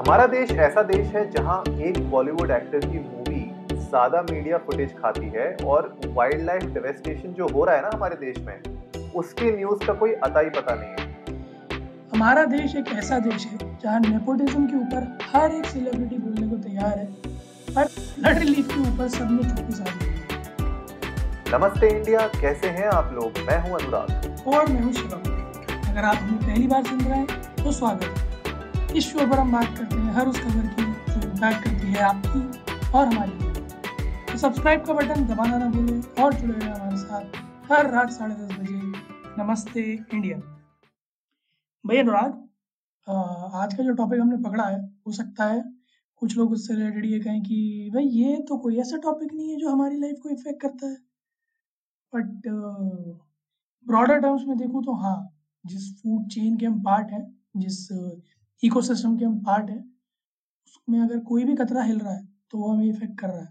हमारा देश ऐसा देश है जहाँ एक बॉलीवुड एक्टर की मूवी ज़्यादा मीडिया फुटेज खाती है और वाइल्ड लाइफ डेवेस्टेशन जो हो रहा है ना हमारे देश में उसके न्यूज़ का कोई अता ही पता नहीं है। हमारा देश एक ऐसा देश है जहाँ नेपोटिज्म के ऊपर हर एक सेलिब्रिटी बोलने को तैयार है पर ब्लड रिलीफ के ऊपर सबने चुप्पी साधी नमस्ते इंडिया कैसे हैं आप लोग? मैं हूँ अनुराग। और मैं हूँ शिवम। अगर आप हमें पहली बार सुन रहे हैं तो स्वागत है। इस शो पर हम बात करते हैं, हर उस खबर की जो इम्पैक्ट करती है आपकी और हमारी। तो सब्सक्राइब का बटन दबाना ना भूलें और जुड़े रहें हमारे साथ हर रात साढ़े दस बजे। नमस्ते इंडिया भैया अनुराग आज का जो टॉपिक हमने पकड़ा है, हो सकता है कुछ लोग उससे रिलेटेड ये कहें कि, भाई, ये तो कोई ऐसा टॉपिक नहीं है जो हमारी लाइफ को इफ़ेक्ट करता है। बट ब्रॉडर टर्म्स में देखूँ तो हाँ जिस फ़ूड चेन के हम पार्ट हैं, जिस इकोसिस्टम के हम पार्ट हैं उसमें अगर कोई भी कतरा हिल रहा है तो वो हमें इफ़ेक्ट कर रहा है।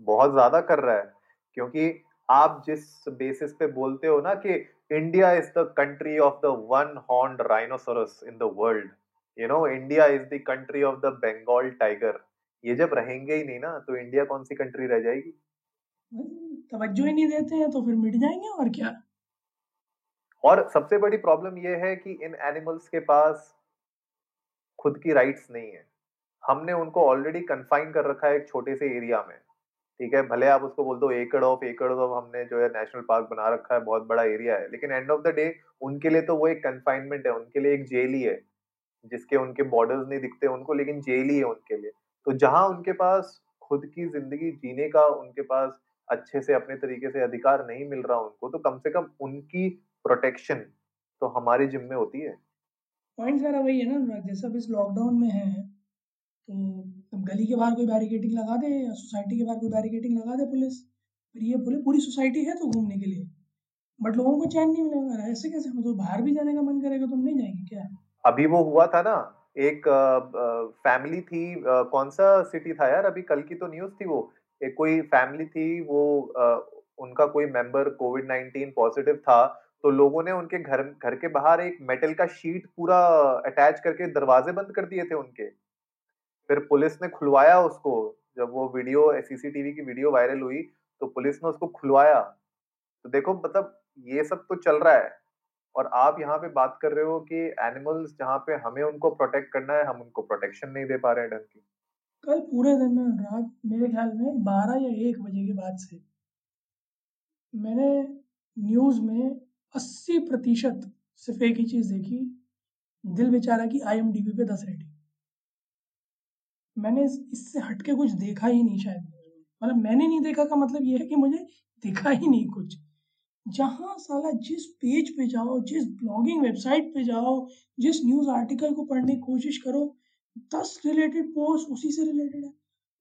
बहुत ज़्यादा कर रहा है क्योंकि आप जिस बेसिस पे बोलते हो ना कि India is the country of the one horn rhinoceros in the world you know India is the country of the Bengal tiger ये जब रहेंगे ही नहीं ना तो इंडिया कौन सी कंट्री रह जाएगी? तवज्जो ही नहीं देते हैं तो फिर मिट जाएँगे और क्या? और सबसे बड़ी प्रॉब्लम यह है कि इन एनिमल्स के पास खुद की राइट्स नहीं है। हमने उनको ऑलरेडी कन्फाइन कर रखा है एक छोटे से एरिया में, ठीक है? भले आप उसको बोल दो एकड़ ऑफ़ एकड़ ऑफ़ हमने जो है नेशनल पार्क बना रखा है, बहुत बड़ा एरिया है, लेकिन एंड ऑफ़ द डे उनके लिए तो वो एक कन्फाइनमेंट है, उनके लिए एक जेल ही है, जिसके उनके बॉर्डर्स नहीं दिखते उनको, लेकिन जेल ही है उनके लिए। तो जहाँ उनके पास खुद की ज़िंदगी जीने का, उनके पास अच्छे से अपने तरीके से अधिकार नहीं मिल रहा उनको तो कम से कम उनकी प्रोटेक्शन तो हमारी जिम्मे होती है। पॉइंट सारा वही है ना जैसे अब इस लॉकडाउन में है तो अब गली के बाहर कोई बैरिकेडिंग लगा दे या सोसाइटी के बाहर कोई बैरिकेडिंग लगा दे पुलिस फिर ये बोले पूरी सोसाइटी है तो घूमने के लिए। बट लोगों को चैन नहीं मिलेगा ऐसे कैसे? मतलब बाहर भी जाने का मन करेगा तो हम नहीं जाएँगे क्या? अभी वो हुआ था ना एक फैमिली थी अ, कौन सा सिटी था यार अभी कल की तो न्यूज़ थी वो एक कोई फैमिली थी वो अ, उनका कोई मेंबर कोविड 19 पॉजिटिव था तो लोगों ने उनके घर घर के बाहर एक मेटल का शीट पूरा अटैच करके दरवाजे बंद कर दिए थे उनके। फिर पुलिस ने खुलवाया उसको। जब वो वीडियो सीसीटीवी की वीडियो वायरल हुई तो पुलिस ने उसको खुलवाया। तो देखो मतलब ये सब तो चल रहा है। और आप यहाँ पे बात कर रहे हो कि एनिमल्स जहाँ पे हमें उनको प्रोटेक्ट करना है, हम उनको प्रोटेक्शन नहीं दे पा रहे हैं की। कल पूरे दिन में अनुराग मेरे ख्याल में बारह या एक बजे के बाद से मैंने न्यूज़ में अस्सी प्रतिशत सिर्फ़ एक ही चीज़ देखी, दिल बेचारा की आईएमडीबी पे दस रेटिंग मैंने इससे हटके कुछ देखा ही नहीं शायद। मतलब मैंने नहीं देखा का मतलब यह है कि मुझे दिखा ही नहीं कुछ। जहाँ साला जिस पेज पे जाओ, जिस ब्लॉगिंग वेबसाइट पे जाओ, जिस न्यूज़ आर्टिकल को पढ़ने की कोशिश करो, दस रिलेटेड पोस्ट उसी से रिलेटेड है।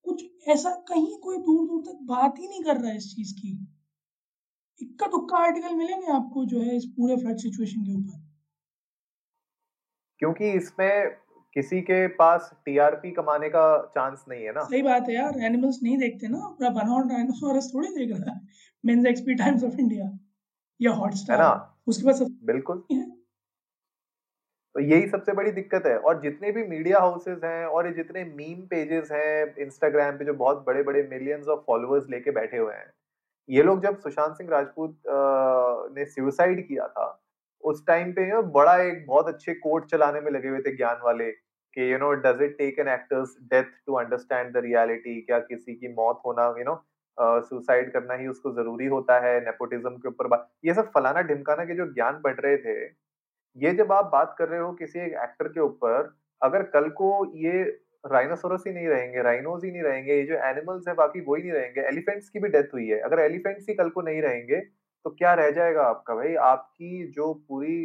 कुछ ऐसा कहीं कोई दूर दूर तक बात ही नहीं कर रहा है इस चीज़ की। इक्का दुक्का आर्टिकल मिलेंगे आपको जो है इस पूरे फ्लड सिचुएशन के ऊपर। क्योंकि इसमें किसी के पास टीआरपी कमाने का चांस नहीं है ना। सही बात है यार एनिमल्स नहीं देखते ना। पूरा बनॉन डायनासोरस थोड़ी देख रहा है। Mains XP Times of India या हॉटस्टार है ना? उसके पास बिल्कुल। तो यही सबसे बड़ी दिक्कत है। और जितने भी मीडिया हाउसेस हैं और ये जितने मीम पेजेस हैं इंस्टाग्राम पे जो बहुत बड़े बड़े मिलियंस ऑफ़ फॉलोअर्स लेके बैठे हुए हैं ये लोग जब सुशांत सिंह राजपूत ने सुसाइड किया था, उस टाइम पे ना बड़ा एक बहुत अच्छे कोट चलाने में लगे हुए थे ज्ञान वाले कि you know does it take an actor's death to understand the reality क्या किसी की मौत होना यू नो सुसाइड करना ही उसको ज़रूरी होता है नेपोटिज्म के ऊपर ये सब फलाना ढिमकाना के जो ज्ञान बढ़ रहे थे, ये जब आप बात कर रहे हो किसी एक एक्टर के ऊपर, अगर कल को ये राइनोसोरस ही नहीं रहेंगे राइनोज ही नहीं रहेंगे, ये जो एनिमल्स है बाकी वो ही नहीं रहेंगे एलिफेंट्स की भी डेथ हुई है। अगर एलिफेंट्स ही कल को नहीं रहेंगे तो क्या रह जाएगा आपका भाई? आपकी जो पूरी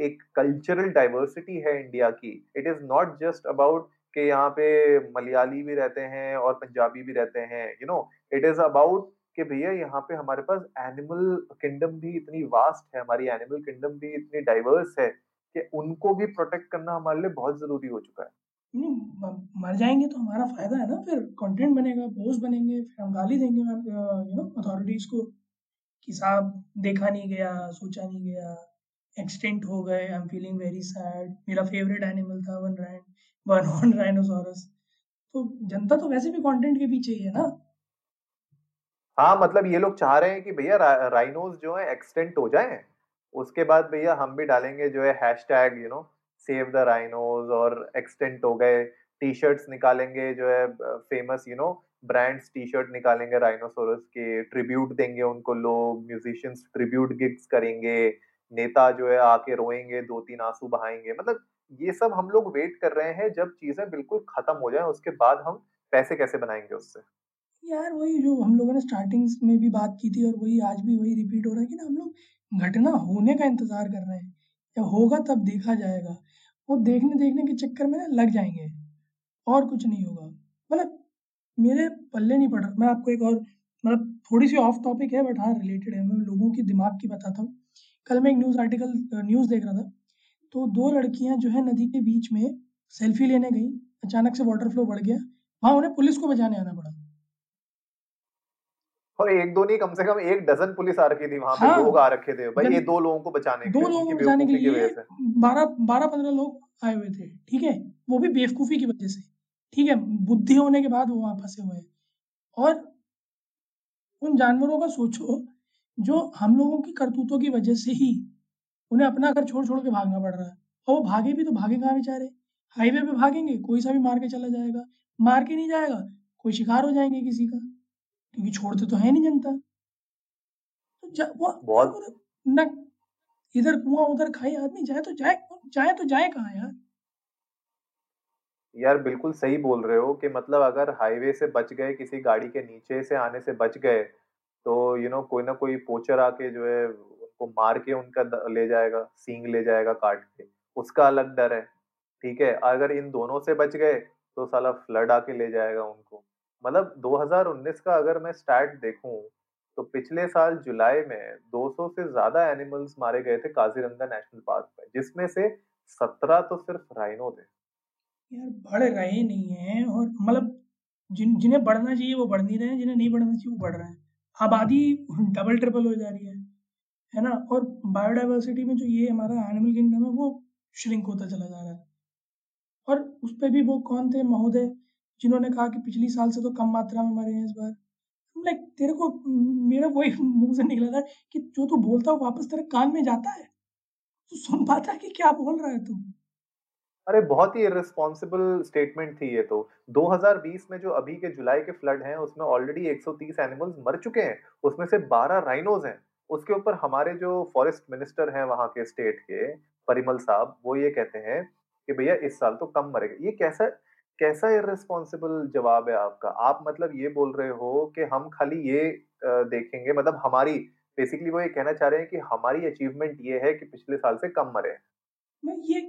एक कल्चरल डाइवर्सिटी है इंडिया की it is not just about कि यहाँ पे मलयाली भी रहते हैं और पंजाबी भी रहते हैं you know it is about कि भैया यहाँ पे हमारे पास एनिमल किंगडम भी इतनी वास्ट है, हमारी एनिमल किंगडम भी इतनी डाइवर्स है कि उनको भी प्रोटेक्ट करना हमारे लिए बहुत ज़रूरी हो चुका है। नहीं मर जाएँगे तो हमारा फ़ायदा है ना फिर कंटेंट बनेगा पोस्ट बनेंगे फिर हम गाली देंगे यू नो अथॉरिटीज को कि साहब देखा नहीं गया सोचा नहीं गया एक्सटेंट हो गए I am feeling very sad मेरा फेवरेट एनिमल था वन रैन वन हॉर्न राइनोसोरस तो जनता तो वैसे भी कंटेंट के पीछे ही है ना। हाँ मतलब ये लोग चाह रहे हैं कि भैया रा, राइनोज जो है एक्सटेंट हो जाए उसके बाद भैया हम भी डालेंगे जो है hashtag you know save the rhinos और एक्सटेंट हो गए। टी शर्ट्स निकालेंगे जो है famous you know brands T shirt निकालेंगे राइनोसोरस के। ट्रिब्यूट देंगे उनको लोग म्यूजिशियंस ट्रिब्यूट गिग्स करेंगे। नेता जो है आके रोएँगे दो तीन आँसू बहाएँगे। मतलब ये सब हम लोग वेट कर रहे हैं, जब चीज़ें बिल्कुल खत्म हो जाए, उसके बाद हम पैसे कैसे बनाएँगे उससे? यार, वही जो हम लोगों ने स्टार्टिंग में भी बात की थी और वही आज भी वही रिपीट हो रहा है कि ना हम लोग घटना होने का इंतज़ार कर रहे हैं। जब होगा तब देखा जाएगा। वो देखने देखने के चक्कर में ना लग जाएँगे। और कुछ नहीं होगा। मतलब मेरे पल्ले नहीं पड़ रहा। मैं आपको एक और मतलब थोड़ी सी ऑफ़ टॉपिक है बट हाँ रिलेटेड है। मैं लोगों की दिमाग की बताता हूँ। कल मैं एक न्यूज़ आर्टिकल न्यूज़ देख रहा था। तो दो लड़कियाँ जो है नदी के बीच में सेल्फी लेने गई। अचानक से वाटर फ्लो बढ़ गया। वहाँ उन्हें पुलिस को बचाने आना पड़ा। और एक दो नहीं कम से कम एक डजन पुलिस आ रखी थी वहाँ पे हाँ, लोग आ रखे थे। भाई ये दो लोगों को बचाने के दो लोगों को बचाने के लिए बारह बारह पंद्रह लोग आए हुए थे ठीक है? वो भी बेवकूफ़ी की वजह से ठीक है? बुद्धि होने के बाद वो वहाँ फंसे हुए और उन जानवरों का सोचो जो हम लोगों की करतूतों की वजह से ही उन्हें अपना घर छोड़ छोड़ के भागना पड़ रहा है। और वो भागे भी तो भागे कहाँ बेचारे? हाईवे पे भागेंगे कोई सा भी मार के चला जाएगा। मार के नहीं जाएगा कोई शिकार हो जाएँगे किसी का। क्योंकि छोड़ते तो है नहीं जनता। तो वो बहुत न इधर कुआँ उधर खाई आदमी जाए तो जाए जाए तो जाए कहाँ यार? यार बिल्कुल सही बोल रहे हो कि मतलब अगर हाईवे से बच गए किसी गाड़ी के नीचे से आने से बच गए तो यू नो कोई ना कोई पोचर आके जो है उनको मार के उनका ले जाएगा सींग ले जाएगा काट के। उसका अलग डर है ठीक है? अगर इन दोनों से बच गए तो साला फ्लड आके ले जाएगा उनको। मतलब 2019 का अगर मैं स्टैट देखूँ तो पिछले साल जुलाई में 200 से ज़्यादा एनिमल्स मारे गए थे काजीरंगा नेशनल पार्क में, जिसमें से 17 तो सिर्फ़ राइनो थे। यार बढ़ रहे नहीं है और मतलब जिन, जिन्हें बढ़ना चाहिए वो बढ़ नहीं रहे हैं, जिन्हें नहीं बढ़ना चाहिए वो बढ़ रहे हैं। आबादी डबल ट्रिपल हो जा रही है है ना? और बायोडाइवर्सिटी में जो ये हमारा एनिमल किंगडम है, वो श्रिंक होता चला जा रहा है। और उस पर भी वो कौन थे? महोदय जिन्होंने कहा कि पिछली साल से तो कम मात्रा में मरे हैं इस बार। लाइक तेरे को, मेरा वही मुँह से निकला था कि जो तू बोलता है वापस तेरे कान में जाता है। तू सुन पाता है कि क्या बोल रहा है तू? अरे, बहुत ही इरेस्पॉन्सिबल स्टेटमेंट थी ये तो। 2020 में जो अभी के जुलाई के फ्लड हैं, उसमें ऑलरेडी 130 एनिमल्स मर चुके हैं। उसमें से 12 राइनोज हैं। उसके ऊपर हमारे जो फॉरेस्ट मिनिस्टर हैं वहाँ के स्टेट के, परिमल साहब, वो ये कहते हैं कि भैया, इस साल तो कम मरेगा। ये कैसा कैसा इरेस्पॉन्सिबल जवाब है आपका? आप मतलब ये बोल रहे हो कि हम खाली ये देखेंगे मतलब हमारी बेसिकली वो ये कहना चाह रहे हैं कि हमारी अचीवमेंट ये है कि पिछले साल से कम मरे मैं ये,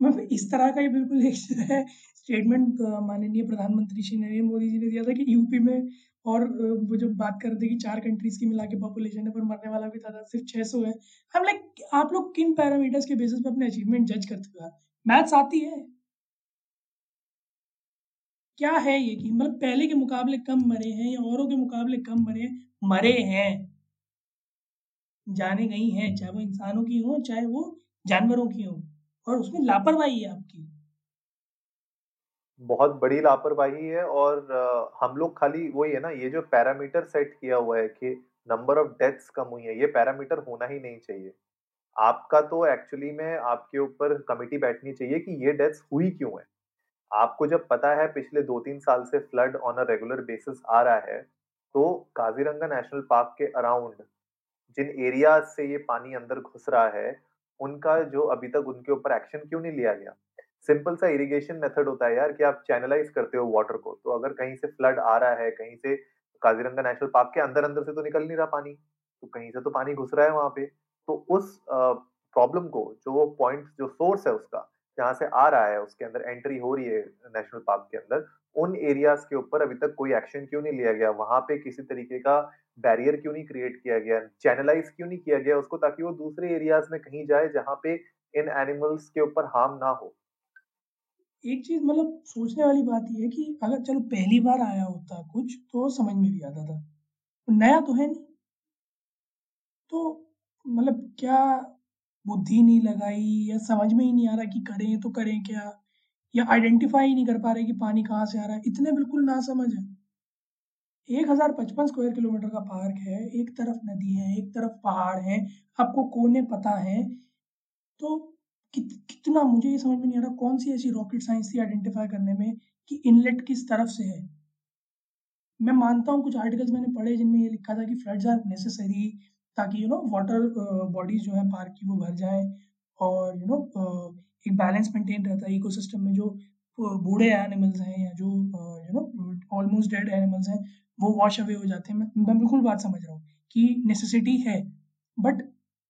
मैं इस तरह का ही बिल्कुल एक है स्टेटमेंट माननीय प्रधानमंत्री श्री नरेंद्र मोदी जी ने दिया था कि यूपी में और वो जो बात कर रहे थे कि चार कंट्रीज़ की मिला के पॉपुलेशन है, पर मरने वाला भी तादाद सिर्फ़ छह सौ है। हम लाइक आप लोग किन पैरामीटर्स के बेसिस पे अपने अचीवमेंट जज करते हो? मैथ्स आती है। क्या है ये कि मतलब पहले के मुकाबले कम मरे हैं या औरों के मुकाबले कम मरे मरे हैं। जाने गई हैं, चाहे वो इंसानों की हो, चाहे वो जानवरों की हो। और उसमें लापरवाही है आपकी। बहुत बड़ी लापरवाही है और हम लोग खाली वही है ना, ये जो पैरामीटर सेट किया हुआ है कि नंबर ऑफ़ डेथ्स कम हुई है, ये पैरामीटर होना ही नहीं चाहिए। आपका तो एक्चुअली में आपके ऊपर कमिटी बैठनी चाहिए कि ये डेथ्स हुई क्यों है? आपको जब पता है पिछले दो तीन साल से flood on a regular basis आ रहा है तो काजीरंगा नेशनल पार्क के अराउंड जिन एरिया से ये पानी अंदर घुस रहा है, उनका जो अभी तक उनके ऊपर एक्शन क्यों नहीं लिया गया? सिंपल सा इरिगेशन मेथड होता है यार कि आप चैनलाइज करते हो वाटर को तो अगर कहीं से फ्लड आ रहा है, कहीं से काजीरंगा नेशनल पार्क के अंदर अंदर से तो निकल नहीं रहा पानी तो कहीं से तो पानी घुस रहा है वहाँ पे तो उस प्रॉब्लम को, जो पॉइंट जो सोर्स है उसका जहाँ से आ रहा है, उसके अंदर एंट्री हो रही है नेशनल पार्क के अंदर, उन एरियाज़ के ऊपर अभी तक कोई एक्शन क्यों नहीं लिया गया? वहाँ पे किसी तरीके का बैरियर क्यों नहीं क्रिएट किया गया? चैनलाइज क्यों नहीं किया गया उसको ताकि वो दूसरे एरियाज़ में कहीं जाए जहाँ पे इन एनिमल्स के ऊपर हार्म ना हो? एक चीज़ मतलब सोचने वाली बात यह है कि अगर चलो पहली बार आया होता कुछ तो समझ में भी आता था। नया तो है नहीं। तो मतलब क्या बुद्धि नहीं लगाई या समझ में ही नहीं आ रहा कि करें तो करें क्या? या आइडेंटिफाई ही नहीं कर पा रहे कि पानी कहाँ से आ रहा है। इतने बिल्कुल ना समझ है। एक हज़ार पचपन स्क्वायर किलोमीटर का पार्क है एक तरफ़ नदी है एक तरफ़ पहाड़ है आपको कोने पता है। तो कित, कितना मुझे ये समझ में नहीं आ रहा कौन सी ऐसी रॉकेट साइंस थी आइडेंटिफाई करने में कि इनलेट किस तरफ़ से है। मैं मानता हूँ कुछ आर्टिकल्स मैंने पढ़े जिनमें ये लिखा था कि फ्लड्स आर नेसेसरी ताकि यू नो वाटर बॉडीज जो है, पार्क की वो भर जाए और यू नो एक बैलेंस मेंटेन रहता है इकोसिस्टम में जो बूढ़े एनिमल्स हैं या जो you know almost dead animals हैं, वो वॉश अवे हो जाते हैं। मैं मैं बिल्कुल बात समझ रहा हूँ कि नेसेसिटी है बट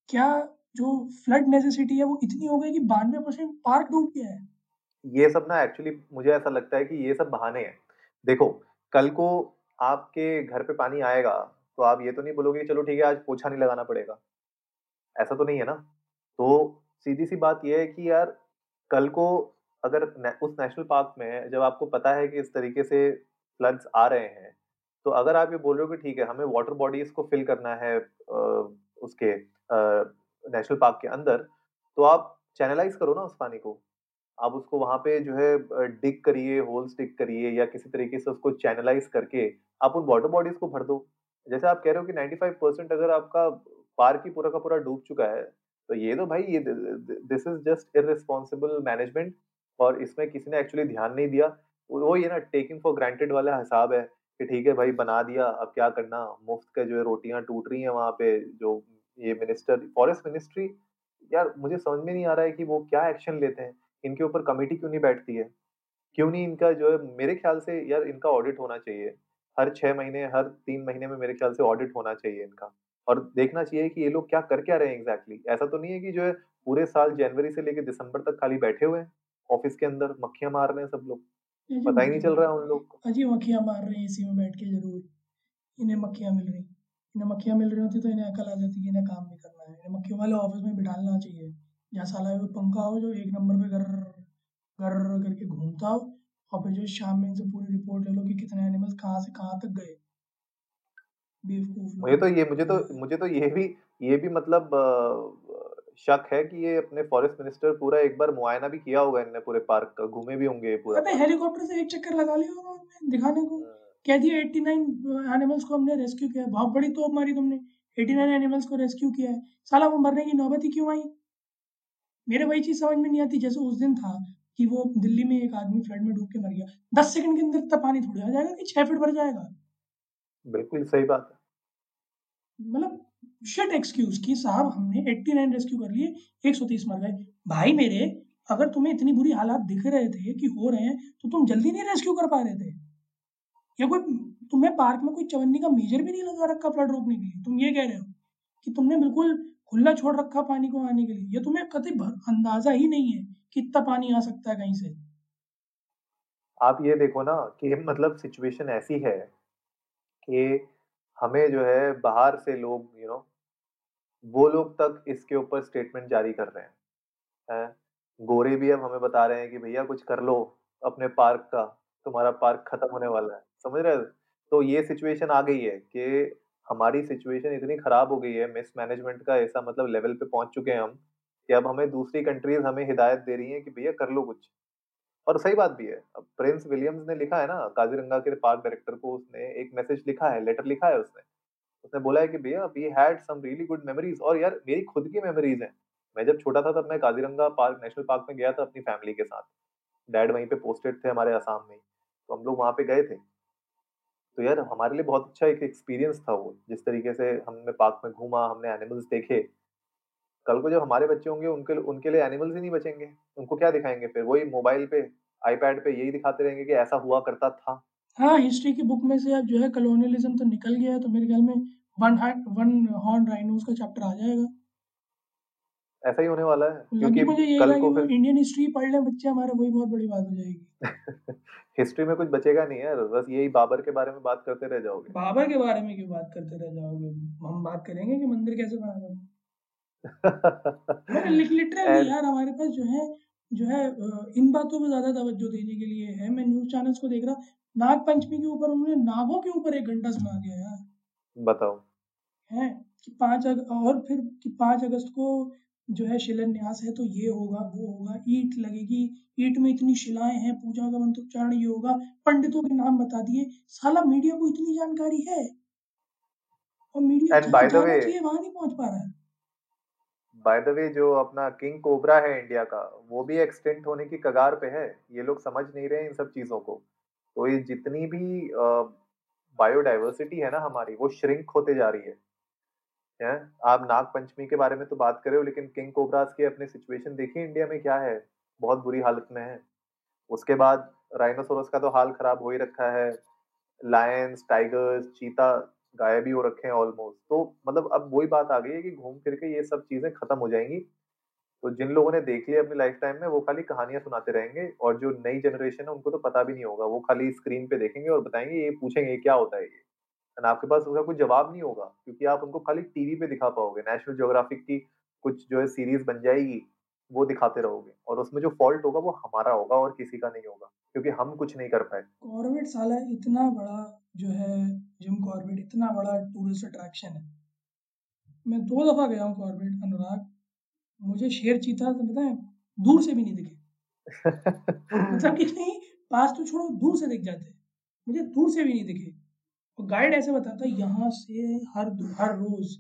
क्या जो फ्लड नेसेसिटी है, वो इतनी हो गई कि बानवे परसेंट पार्क डूब गया है? ये सब ना एक्चुअली मुझे ऐसा लगता है कि ये सब बहाने हैं। देखो, कल को आपके घर पे पानी आएगा तो आप ये तो नहीं बोलोगे चलो ठीक है, आज पोछा नहीं लगाना पड़ेगा। ऐसा तो नहीं है ना? तो सीधी सी बात यह है कि यार, कल को अगर उस नेशनल पार्क में जब आपको पता है कि इस तरीके से फ्लड्स आ रहे हैं तो अगर आप ये बोल रहे हो कि ठीक है, हमें वाटर बॉडीज को फिल करना है उसके नेशनल पार्क के अंदर तो आप चैनलाइज करो ना उस पानी को। आप उसको वहाँ पे जो है डिग करिए, होल्स डिग करिए या किसी तरीके से उसको चैनलाइज करके आप उन वाटर बॉडीज को भर दो। जैसे आप कह रहे हो कि 95 परसेंट अगर आपका पार्क ही पूरा का पूरा डूब चुका है तो ये तो भाई ये this is just irresponsible management और इसमें किसी ने एक्चुअली ध्यान नहीं दिया। वो ये ना टेकिंग फॉर ग्रांटेड वाला हिसाब है कि ठीक है भाई बना दिया, अब क्या करना? मुफ़्त के जो है रोटियाँ टूट रही हैं वहाँ पे, जो ये मिनिस्टर फॉरेस्ट मिनिस्ट्री यार मुझे समझ में नहीं आ रहा है कि वो क्या एक्शन लेते हैं। इनके ऊपर कमेटी क्यों नहीं बैठती है? क्यों नहीं इनका जो है, मेरे ख्याल से यार इनका ऑडिट होना चाहिए। हर छह महीने हर तीन महीने में मेरे ख्याल से ऑडिट होना चाहिए इनका। और देखना चाहिए कि ये लोग क्या कर क्या रहे हैं एग्जैक्टली ऐसा तो नहीं है कि जो है पूरे साल जनवरी से लेकर दिसंबर तक खाली बैठे हुए हैं ऑफ़िस के अंदर मक्खियाँ मार रहे हैं सब लोग। पता ही नहीं चल रहा है उन लोग को। अजी मक्खियाँ मार रहे हैं इसी में बैठ के ज़रूर। इन्हें मक्खियाँ मिल रही। इन्हें मक्खियाँ मिल रही होती तो इन्हें अकल आ जाती कि इन्हें काम नहीं करना है। इन्हें मक्खियों वाले ऑफ़िस में बिठाना चाहिए। या साला पंखा हो जो एक नंबर पे घर घर करके घूमता हो और फिर जो शाम में इनसे पूरी रिपोर्ट ले लो कि कितने एनिमल्स कहाँ से कहाँ तक गए। मुझे तो ये मुझे तो मुझे तो ये भी ये भी मतलब शक है कि ये अपने फॉरेस्ट मिनिस्टर पूरा एक बार मुआयना भी किया होगा इनने पूरे पार्क का घूमे भी होंगे पूरा अबे हेलीकॉप्टर से एक चक्कर लगा लिया होगा दिखाने को। हाँ। कह दिया 89 एनिमल्स को हमने रेस्क्यू किया बहुत बड़ी तोप मारी तुमने। 89 एनिमल्स को रेस्क्यू किया है। साला वो मरने की नौबत ही क्यों आई? मेरे वही चीज़ समझ में नहीं आती जैसे उस दिन था। कि वो दिल्ली में एक आदमी फ्लड में डूब के मर गया। दस सेकंड के अंदर इतना पानी थोड़ी आ जाएगा कि छह फीट भर जाएगा। बिल्कुल सही बात है। मतलब शिट एक्सक्यूज कि साहब हमने 89 रेस्क्यू कर लिए 130 मर गए। भाई मेरे अगर तुम्हें इतनी बुरी हालात दिख रहे थे कि हो रहे हैं तो तुम जल्दी नहीं रेस्क्यू कर पा रहे थे। या कोई तुम्हें पार्क में कोई चवन्नी का मेजर भी नहीं लगा रखा फ्लड रोकने के लिए? तुम ये कह रहे हो कि तुमने बिल्कुल खुला छोड़ रखा पानी को आने के लिए। या तुम्हें कभी अंदाज़ा ही नहीं है कितना पानी आ सकता है कहीं से। आप ये देखो ना कि मतलब सिचुएशन ऐसी है कि हमें जो है बाहर से लोग यू नो वो लोग तक इसके ऊपर स्टेटमेंट जारी कर रहे हैं। है? गोरे भी अब हमें बता रहे हैं कि भैया कुछ कर लो अपने पार्क का, तुम्हारा पार्क खत्म होने वाला है। समझ रहे तो ये सिचुएशन आ गई है कि हमारी सिचुएशन इतनी खराब हो गई है मिस मैनेजमेंट का ऐसा मतलब लेवल पे पहुँच चुके हैं हम, कि अब हमें दूसरी कंट्रीज़ हमें हिदायत दे रही हैं कि भैया कर लो कुछ। और सही बात भी है, अब प्रिंस विलियम्स ने लिखा है ना, काजीरंगा के पार्क डायरेक्टर को उसने एक मैसेज लिखा है लेटर लिखा है उसने। उसने बोला है कि भैया we had some really good memories और यार मेरी खुद की मेमोरीज हैं। मैं जब छोटा था तब मैं काजीरंगा पार्क नेशनल पार्क में गया था अपनी फैमिली के साथ। डैड वहीं पे पोस्टेड थे हमारे आसाम में तो हम लोग वहाँ पे गए थे। तो यार हमारे लिए बहुत अच्छा एक एक्सपीरियंस था वो, जिस तरीके से हमने पार्क में घूमा, हमने एनिमल्स देखे। कल को जब हमारे बच्चे होंगे, उनके उनके लिए एनिमल्स ही नहीं बचेंगे। उनको क्या दिखाएँगे फिर? वही मोबाइल पे आईपैड पे यही दिखाते रहेंगे कि ऐसा हुआ करता था। हाँ हिस्ट्री की बुक में से अब जो है कलोनियलिज्म तो निकल गया है तो मेरे ख्याल में वन वन हॉर्न राइनोस का चैप्टर आ जाएगा। ऐसा ही होने वाला है क्योंकि मुझे ये कल को फिर इंडियन हिस्ट्री पढ़ ले बच्चे हमारे वही बहुत बड़ी बात हो जाएगी। हिस्ट्री में कुछ बचेगा नहीं यार बस यही बाबर के बारे में बात करते रह जाओगे। बाबर के बारे में क्यों बात करते रह जाओगे? हम बात करेंगे कि मंदिर कैसे बना था। लिटरली यार हमारे पास जो है जो है इन बातों पे ज़्यादा तवज्जो देने के लिए है। मैं न्यूज़ चैनल्स को देख रहा नाग पंचमी के ऊपर उन्होंने नागों के ऊपर एक घंटा सुना दिया यार। बताओ। है कि पाँच अग, और फिर कि पाँच अगस्त को जो है शिलान्यास है तो ये होगा वो होगा ईट लगेगी। ईट में इतनी शिलाएँ हैं पूजा का मंत्रोच्चारण ये होगा। पंडितों के नाम बता दिए। साला मीडिया को इतनी जानकारी है? और मीडिया way- वहाँ नहीं पहुँच पा रहा है। बाय द वे जो अपना किंग कोबरा है इंडिया का वो भी एक्सटेंट होने की कगार पे है। ये लोग समझ नहीं रहे इन सब चीज़ों को। तो ये जितनी भी बायोडाइवर्सिटी है ना हमारी वो श्रिंक होते जा रही है। हैं? आप नाग पंचमी के बारे में तो बात कर रहे हो, लेकिन किंग कोबराज की अपनी सिचुएशन देखिए इंडिया में क्या है? बहुत बुरी हालत में है। उसके बाद राइनोसोरस का तो हाल खराब हो ही रखा है। लायंस टाइगर्स चीता गायब ही हो रखे हैं ऑलमोस्ट तो मतलब अब वही बात आ गई है कि घूम फिर के ये सब चीज़ें खत्म हो जाएँगी। तो जिन लोगों ने देख लिया अपनी लाइफ टाइम में, वो खाली कहानियाँ सुनाते रहेंगे और जो नई जनरेशन है, उनको तो पता भी नहीं होगा। वो खाली स्क्रीन पे देखेंगे और बताएँगे, ये पूछेंगे क्या होता है ये? एंड आपके पास उसका कोई जवाब नहीं होगा क्योंकि आप उनको खाली टीवी पे दिखा पाओगे नेशनल ज्योग्राफिक की कुछ जो है सीरीज़ बन जाएगी वो दिखाते रहोगे। और उसमें जो फॉल्ट होगा वो हमारा होगा और किसी का नहीं होगा क्योंकि हम कुछ नहीं कर पाए। कॉर्बेट साला इतना बड़ा जो है जिम कॉर्बेट इतना बड़ा टूरिस्ट अट्रैक्शन है। मैं दो दफ़ा गया हूँ कॉर्बेट अनुराग। मुझे शेर चीता तो पता है दूर से भी नहीं दिखे। मतलब कि नहीं पास तो छोड़ो दूर से दिख जाते मुझे दूर से भी नहीं दिखे। और गाइड ऐसे बताता है यहाँ से हर हर रोज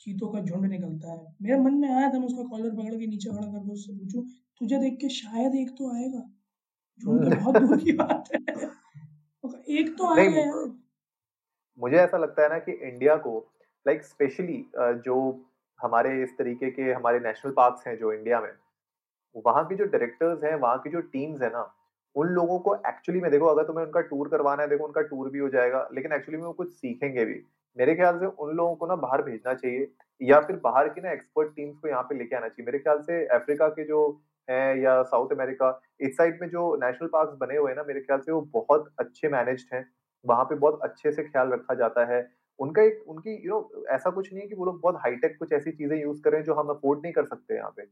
चीतों का झुंड निकलता है। मेरे मन में आया था मैं उसका कॉलर पकड़ के नीचे खड़ा करके उससे पूछूँ तुझे देख के शायद एक तो आएगा। झुंड तो बहुत दूर की बात है। एक तो आएगा यार। मुझे ऐसा लगता है ना कि इंडिया को लाइक स्पेशली जो हमारे इस तरीके के हमारे नेशनल पार्क्स हैं जो इंडिया में वहाँ की जो डायरेक्टर्स हैं वहाँ की जो टीम्स है ना उन लोगों को एक्चुअली में देखो अगर तुम्हें उनका टूर करवाना है देखो उनका टूर भी हो जाएगा लेकिन एक्चुअली में वो कुछ सीखेंगे भी। मेरे ख्याल से उन लोगों को ना बाहर भेजना चाहिए या फिर बाहर की ना एक्सपर्ट टीम्स को यहाँ पे लेके आना चाहिए। मेरे ख्याल से अफ्रीका के जो है या साउथ अमेरिका इस साइड में जो नेशनल पार्क बने हुए हैं ना मेरे ख्याल से वो बहुत अच्छे मैनेज्ड हैं। वहाँ पे बहुत अच्छे से ख्याल रखा जाता है। उनका एक उनकी यू you नो know, ऐसा कुछ नहीं है कि वो लोग बहुत हाईटेक कुछ ऐसी चीज़ें यूज़ करें जो हम अफोर्ड नहीं कर सकते यहाँ पे।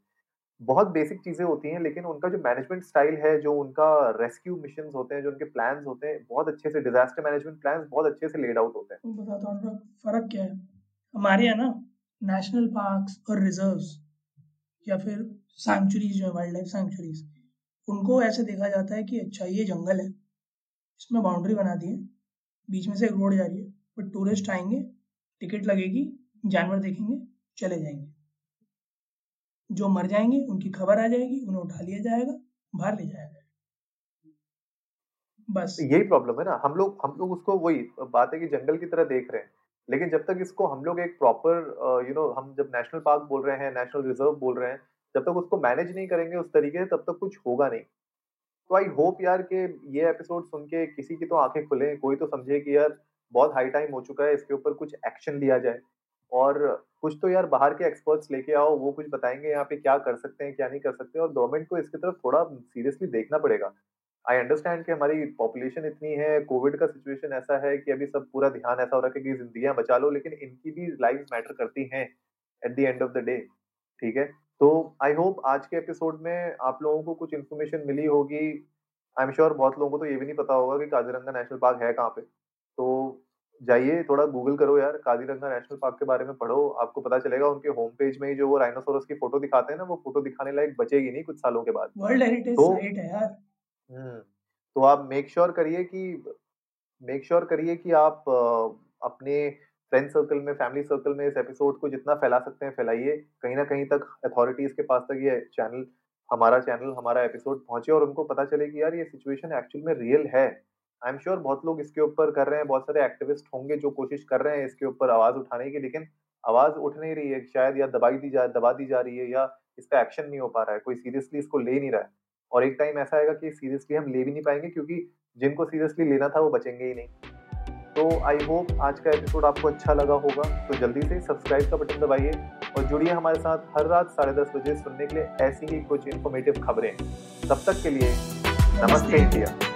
बहुत बेसिक चीज़ें होती हैं, लेकिन उनका जो मैनेजमेंट स्टाइल है, जो उनका रेस्क्यू मिशन होते हैं, जो उनके प्लान होते हैं, बहुत अच्छे से डिजास्टर मैनेजमेंट प्लान बहुत अच्छे से लेड आउट होते हैं। बताता हूँ फ़र्क क्या है? हमारे यहाँ ना नेशनल पार्क्स और रिजर्व्स या फिर सैंक्चुरीज जो है वाइल्ड लाइफ सैंक्चुरीज उनको ऐसे देखा जाता है कि अच्छा ये जंगल है, इसमें बाउंड्री बना दी है बीच में से एक रोड जा रही है बट टूरिस्ट आएँगे टिकट लगेगी, जानवर देखेंगे, चले जाएँगे। जो मर जाएँगे, उनकी खबर आ जाएगी, उन्हें उठा लिया जाएगा, बाहर ले जाया जाएगा। बस। यही प्रॉब्लम है ना। हम लोग हम लोग उसको वही, बात है कि जंगल की तरह देख रहे हैं। लेकिन जब तक इसको हम लोग एक प्रॉपर यू नो हम जब नेशनल पार्क बोल रहे हैं नेशनल रिज़र्व बोल रहे हैं, जब तक उसको मैनेज नहीं करेंगे उस तरीके से, तब तक कुछ होगा नहीं। तो आई होप यार कि ये एपिसोड सुन के किसी की तो आँखें खुले, कोई तो समझे कि यार बहुत हाई टाइम हो चुका है, इसके ऊपर कुछ एक्शन लिया जाए। और कुछ तो यार बाहर के एक्सपर्ट्स लेके आओ, वो कुछ बताएँगे यहाँ पे क्या कर सकते हैं, क्या नहीं कर सकते और गवर्नमेंट को इसकी तरफ़ थोड़ा सीरियसली देखना पड़ेगा। आई अंडरस्टैंड कि हमारी पॉपुलेशन इतनी है कोविड का सिचुएशन ऐसा है कि अभी सब पूरा ध्यान ऐसा हो रहा है कि जिंदगियाँ बचा लो, लेकिन इनकी भी लाइफ मैटर करती हैं at the end of the day ठीक है? तो आई होप आज के एपिसोड में आप लोगों को कुछ इन्फॉर्मेशन मिली होगी। आई एम श्योर बहुत लोगों को तो ये भी नहीं पता होगा कि काजीरंगा नेशनल पार्क है कहाँ पे। तो जाइए थोड़ा गूगल करो यार काजीरंगा नेशनल पार्क के बारे में पढ़ो। आपको पता चलेगा उनके होम पेज में ही जो वो राइनोसोरस की फ़ोटो दिखाते हैं ना वो फ़ोटो दिखाने लायक बचेगी नहीं कुछ सालों के बाद। वर्ल्ड हेरिटेज तो- साइट है यार। हम्म तो आप मेक श्योर करिए कि मेक श्योर करिए कि आप अपने फ्रेंड सर्कल में फैमिली सर्कल में इस एपिसोड को जितना फैला सकते हैं फैलाइए। कहीं ना कहीं तक अथॉरिटीज के पास तक ये चैनल हमारा चैनल हमारा एपिसोड पहुँचे और उनको पता चले कि यार ये सिचुएशन एक्चुअल में रियल है। आई एम श्योर बहुत लोग इसके ऊपर कर रहे हैं बहुत सारे एक्टिविस्ट होंगे जो कोशिश कर रहे हैं इसके ऊपर आवाज़ उठाने की लेकिन आवाज़ उठ नहीं रही है शायद या दबाई दी जा दबा दी जा रही है या इसका एक्शन नहीं हो पा रहा है कोई सीरियसली इसको ले नहीं रहा है। और एक टाइम ऐसा आएगा कि सीरियसली हम ले भी नहीं पाएँगे क्योंकि जिनको सीरियसली लेना था वो बचेंगे ही नहीं। तो आई होप आज का एपिसोड आपको अच्छा लगा होगा तो जल्दी से सब्सक्राइब का बटन दबाइए और जुड़िए हमारे साथ हर रात साढ़े दस बजे सुनने के लिए ऐसी ही कुछ इन्फॉर्मेटिव खबरें। तब तक के लिए नमस्ते। इंडिया।